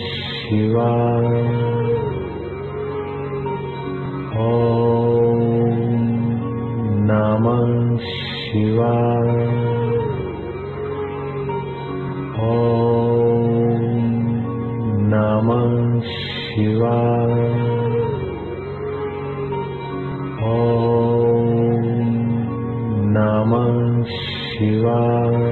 शिवाय ॐ नमः शिवाय ॐ नमः शिवाय ॐ नमः शिवाय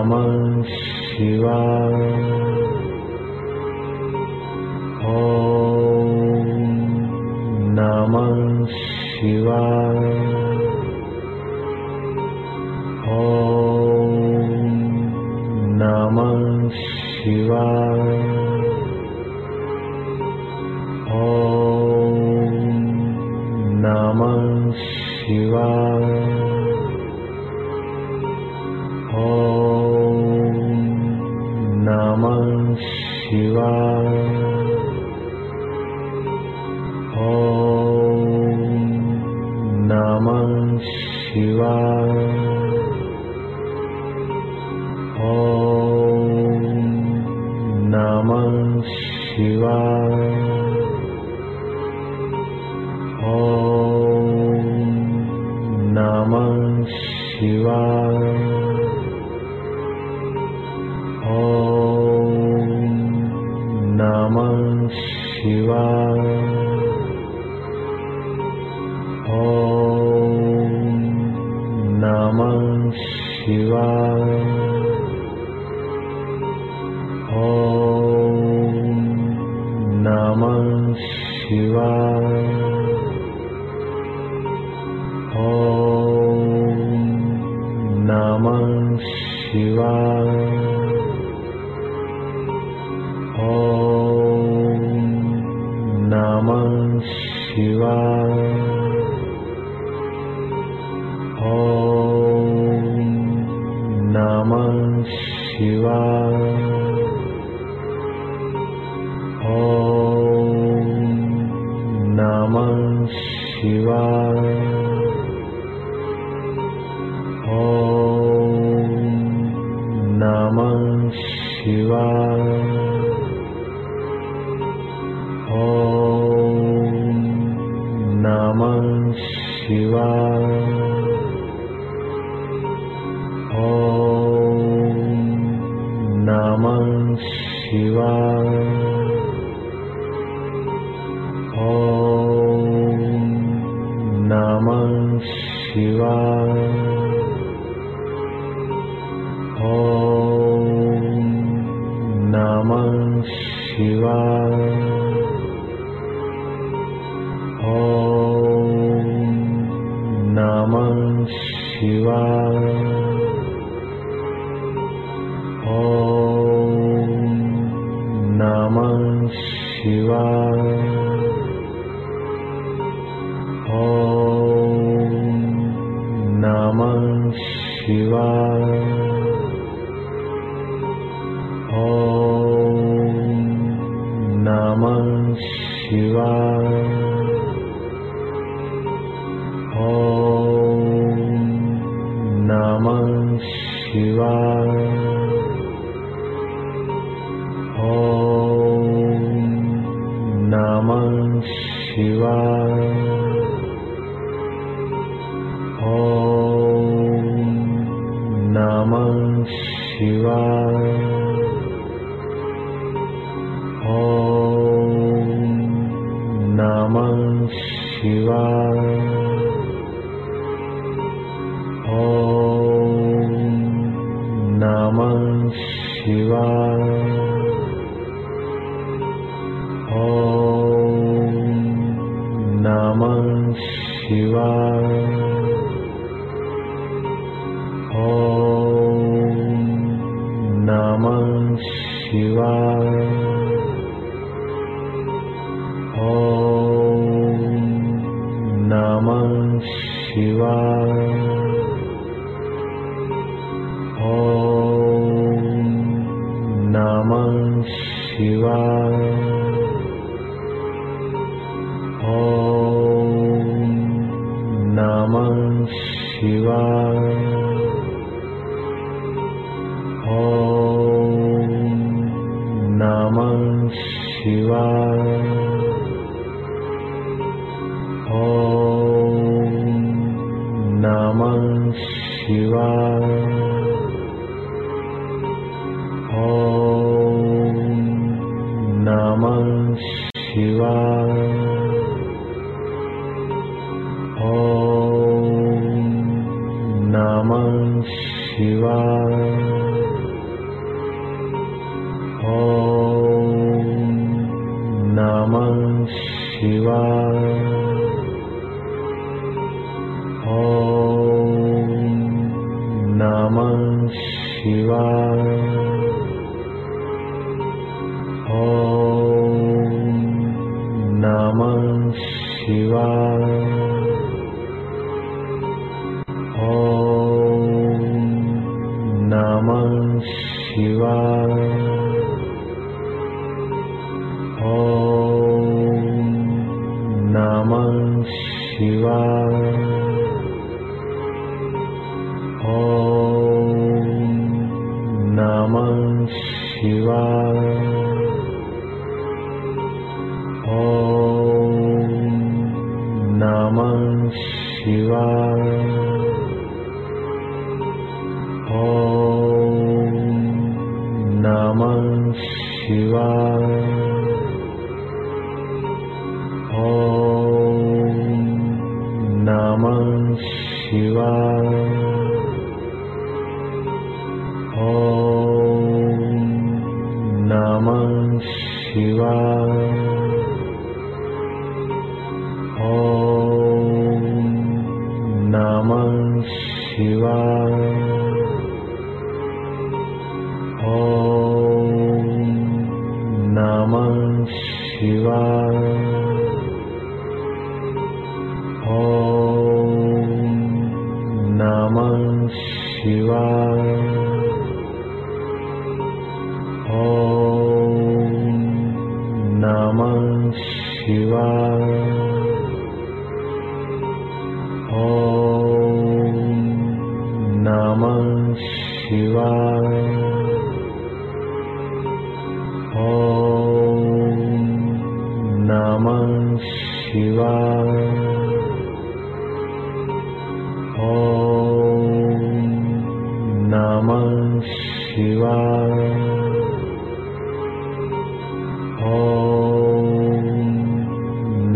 नमः शिवाय। ॐ नमः शिवाय। ॐ नमः शिवाय। ॐ नमः शिवाय शिवाय ॐ नमः शिवाय नाम शिवा ह नामाङ्वा शिवाय। ॐ नमः शिवाय। ॐ नमः शिवाय। ॐ नमः शिवाय शिवाय नमः शिवाय नमः शिवाय नमः शिवाय शिवा नाम शिवा नाम शिवा नाम शिवा Shiva. Om Namah Shiva. Om Namah Shiva. Om Namah Shiva. नमः शिवाय ॐ नमः शिवाय ॐ नमः शिवाय ॐ नमः शिवा ॐ नामं शिवा Shiva. Om Namah shiva. Om Namah shiva. Om Namah shiva. शिवाय। नाम शिवाय। नाम शिवाय। नाम शिवाय। शिवा ॐ नाम शिवा ॐ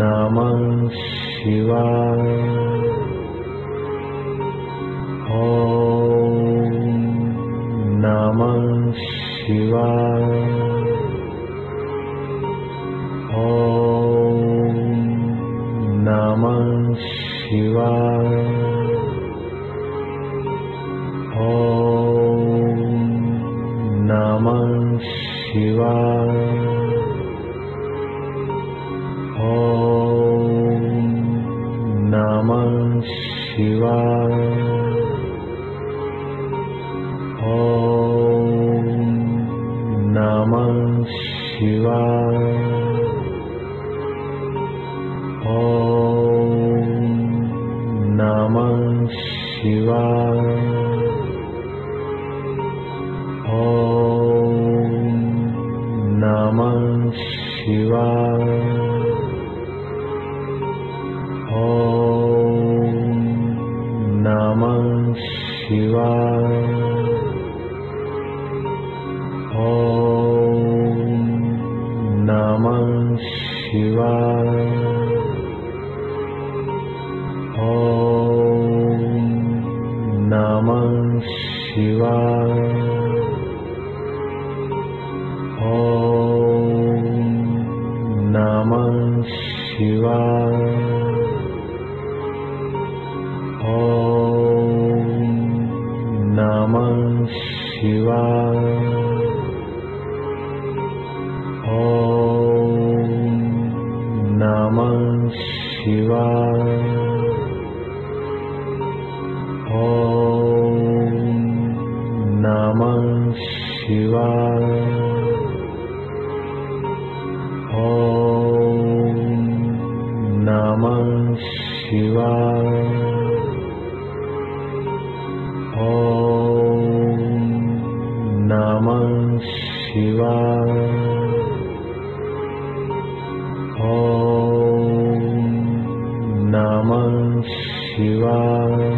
नाम शिवा शिवाय नाम शिवाय नाम शिवाय नमः शिवाय शिवा। ॐ नाम शिवा। नाम शिवा। नमः शिवा। शिवा नाम शिवा नाम शिवा शिवाय। नाम शिवाय। नाम शिवाय।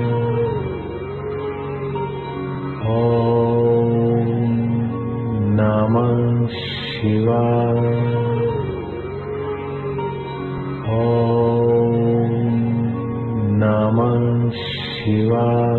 नमः शिवाय। You are.